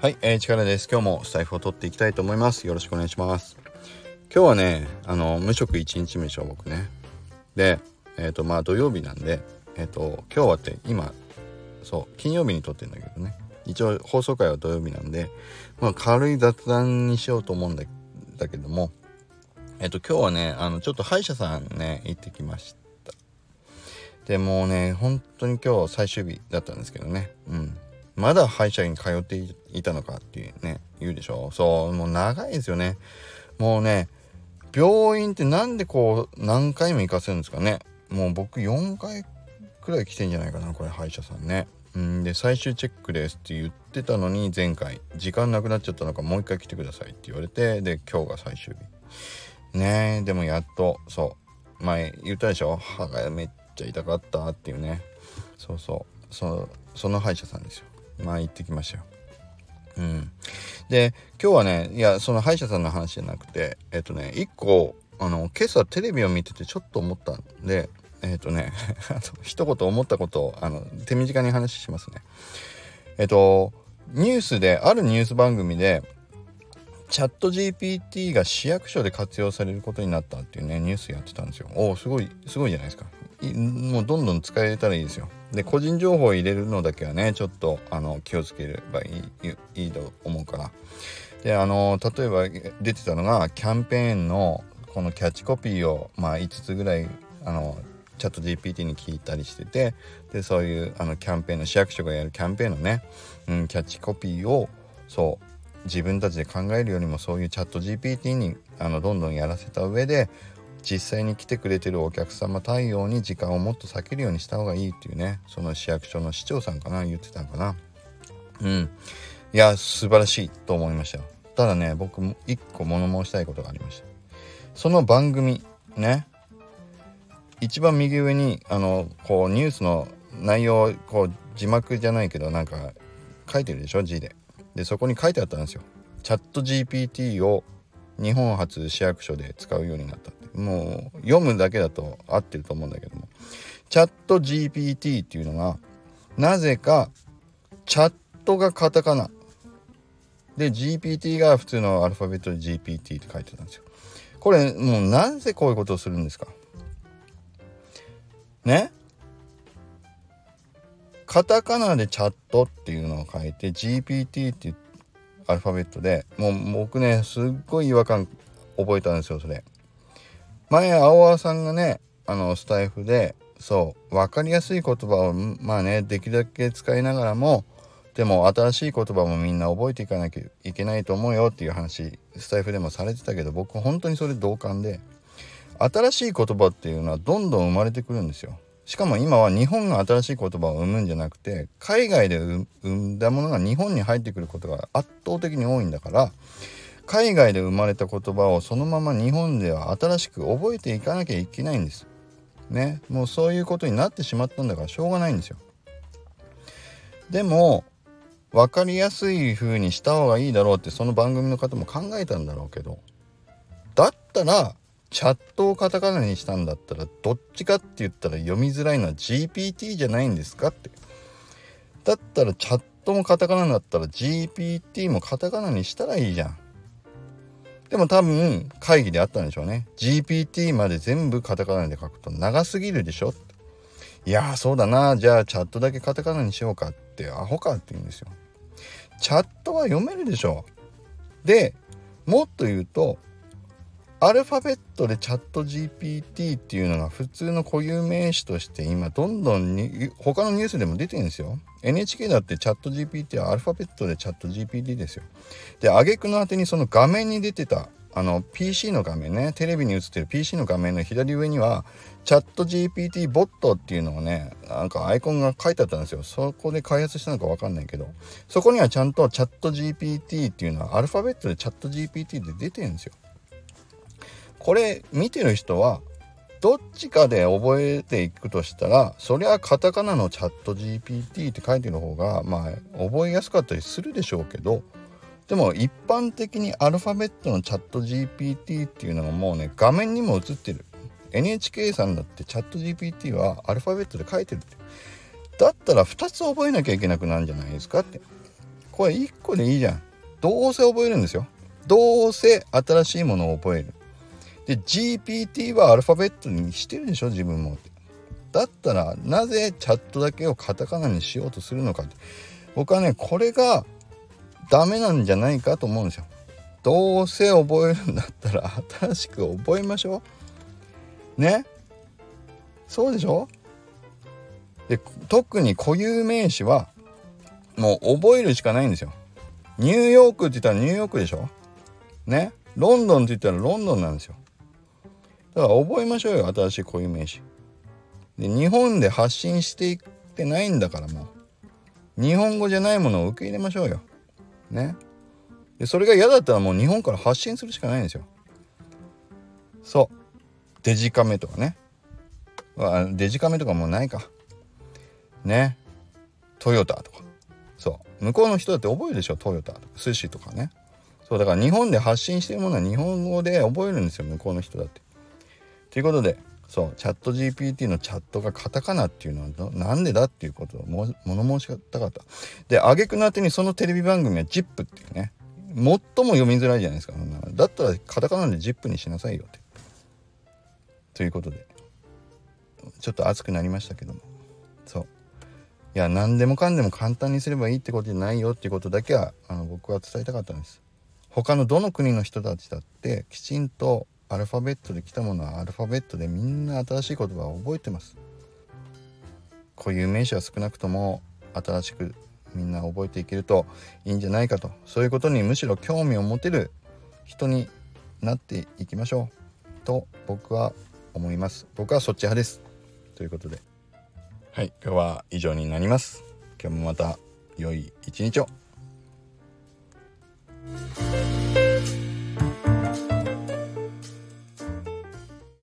はい、えー、力です。今日もスタイフを取っていきたいと思います。よろしくお願いします。今日はね、あの、無職1日目でしょ、僕ね。で、えっ、ー、と、まあ土曜日なんで、えっ、ー、と、今日はって今、そう、金曜日に撮ってんだけどね。一応放送回は土曜日なんで、まあ軽い雑談にしようと思うんだだけども、えっ、と、今日はね、あの、ちょっと歯医者さんね、行ってきました。でもうね、本当に今日最終日だったんですけどね。うん。まだ歯医者に通っていたのかっていうね言うでしょ。そうもう長いですよね。もうね病院って何でこう何回も行かせるんですかね。もう僕4回くらい来てんじゃないかなこれ歯医者さんね。うんで最終チェックですって言ってたのに前回時間なくなっちゃったのかもう一回来てくださいって言われてで今日が最終日。ねえでもやっとそう。前言ったでしょ。歯がめっちゃ痛かったっていうね。そうそう。そその歯医者さんですよ。まあ行ってきましたよ。うん、で今日はねいやその歯医者さんの話じゃなくてえっとね一個あの今朝テレビを見ててちょっと思ったんでえっとね 一言思ったことをあの手短に話しますね。えっとニュースであるニュース番組でチャット GPT が市役所で活用されることになったっていうねニュースやってたんですよ。おおすごいすごいじゃないですか。もうどんどん使えたらいいですよ。で個人情報を入れるのだけはねちょっとあの気をつければいいいいと思うからであの例えば出てたのがキャンペーンのこのキャッチコピーをまあ5つぐらいあのチャット GPT に聞いたりしててでそういうあのキャンペーンの市役所がやるキャンペーンのね、うん、キャッチコピーをそう自分たちで考えるよりもそういうチャット GPT にあのどんどんやらせた上で実際に来てくれてるお客様対応に時間をもっと避けるようにした方がいいっていうね。その市役所の市長さんかな言ってたんかな。うん。いや素晴らしいと思いましたよ。ただね僕も一個物申したいことがありました。その番組ね一番右上にあのこうニュースの内容こう字幕じゃないけどなんか書いてるでしょ字で。でそこに書いてあったんですよ。チャット GPT を日本初市役所で使うようになった。もう読むだけだと合ってると思うんだけども。チャット GPT っていうのがなぜかチャットがカタカナ。で GPT が普通のアルファベットで GPT って書いてたんですよ。これもうなぜこういうことをするんですか？ね？カタカナでチャットっていうのを書いて GPT っていうアルファベットでもう僕ねすっごい違和感覚えたんですよそれ。前青輪さんがねあのスタイフでそう分かりやすい言葉をまあねできるだけ使いながらもでも新しい言葉もみんな覚えていかなきゃいけないと思うよっていう話スタイフでもされてたけど僕本当にそれ同感で新しい言葉っていうのはどんどん生まれてくるんですよ。しかも今は日本が新しい言葉を生むんじゃなくて海外で生んだものが日本に入ってくることが圧倒的に多いんだから海外で生まれた言葉をそのまま日本では新しく覚えていかなきゃいけないんです。ねもうそういうことになってしまったんだからしょうがないんですよ。でも分かりやすい風にした方がいいだろうってその番組の方も考えたんだろうけどだったらチャットをカタカナにしたんだったらどっちかって言ったら読みづらいのは GPT じゃないんですかってだったらチャットもカタカナだったら GPT もカタカナにしたらいいじゃんでも多分会議であったんでしょうね。GPT まで全部カタカナで書くと長すぎるでしょいやそうだな。じゃあチャットだけカタカナにしようかって。アホかって言うんですよ。チャットは読めるでしょでもっと言うとアルファベットでチャット GPT っていうのが普通の固有名詞として今どんどんに他のニュースでも出てるんですよ。NHK だってチャット GPT はアルファベットでチャット GPT ですよ。で、挙句の果てにその画面に出てたあの PC の画面ね、テレビに映ってる PC の画面の左上にはチャット GPT ボットっていうのをね、なんかアイコンが書いてあったんですよ。そこで開発したのかわかんないけど、そこにはちゃんとチャット GPT っていうのはアルファベットでチャット GPT で出てるんですよ。これ見てる人はどっちかで覚えていくとしたらそりゃカタカナのチャット GPT って書いてる方がまあ覚えやすかったりするでしょうけどでも一般的にアルファベットのチャット GPT っていうのがもうね画面にも映ってる。NHK さんだってチャット GPT はアルファベットで書いてるって。だったら2つ覚えなきゃいけなくなるんじゃないですかって。これ1個でいいじゃん。どうせ覚えるんですよ。どうせ新しいものを覚える。で GPT はアルファベットにしてるでしょ自分も。ってだったらなぜチャットだけをカタカナにしようとするのかって。僕はねこれがダメなんじゃないかと思うんですよ。どうせ覚えるんだったら新しく覚えましょう。ね？そうでしょ？で特に固有名詞はもう覚えるしかないんですよ。ニューヨークって言ったらニューヨークでしょ？ね？ロンドンって言ったらロンドンなんですよ。だから覚えましょうよ新しい固有名詞。で日本で発信していってないんだからもう。日本語じゃないものを受け入れましょうよ。ね。でそれが嫌だったらもう日本から発信するしかないんですよ。そう。デジカメとかね。デジカメとかもうないか。ね。トヨタとか。そう。向こうの人だって覚えるでしょトヨタとか。寿司とかね。そうだから日本で発信してるものは日本語で覚えるんですよ向こうの人だって。ということでそうチャット GPT のチャットがカタカナっていうのはなんでだっていうことを物申したかった。で挙句のあてにそのテレビ番組は ZIP っていうね最も読みづらいじゃないですかだったらカタカナで ZIP にしなさいよって。ということでちょっと熱くなりましたけどもそういや何でもかんでも簡単にすればいいってことじゃないよっていうことだけはあの僕は伝えたかったんです。他のどの国の人たちだってきちんとアルファベットで来たものはアルファベットでみんな新しい言葉を覚えてます。固有名詞は少なくとも新しくみんな覚えていけるといいんじゃないかと。そういうことにむしろ興味を持てる人になっていきましょう。と僕は思います。僕はそっち派です。ということで。はい今日は以上になります。今日もまた良い一日を。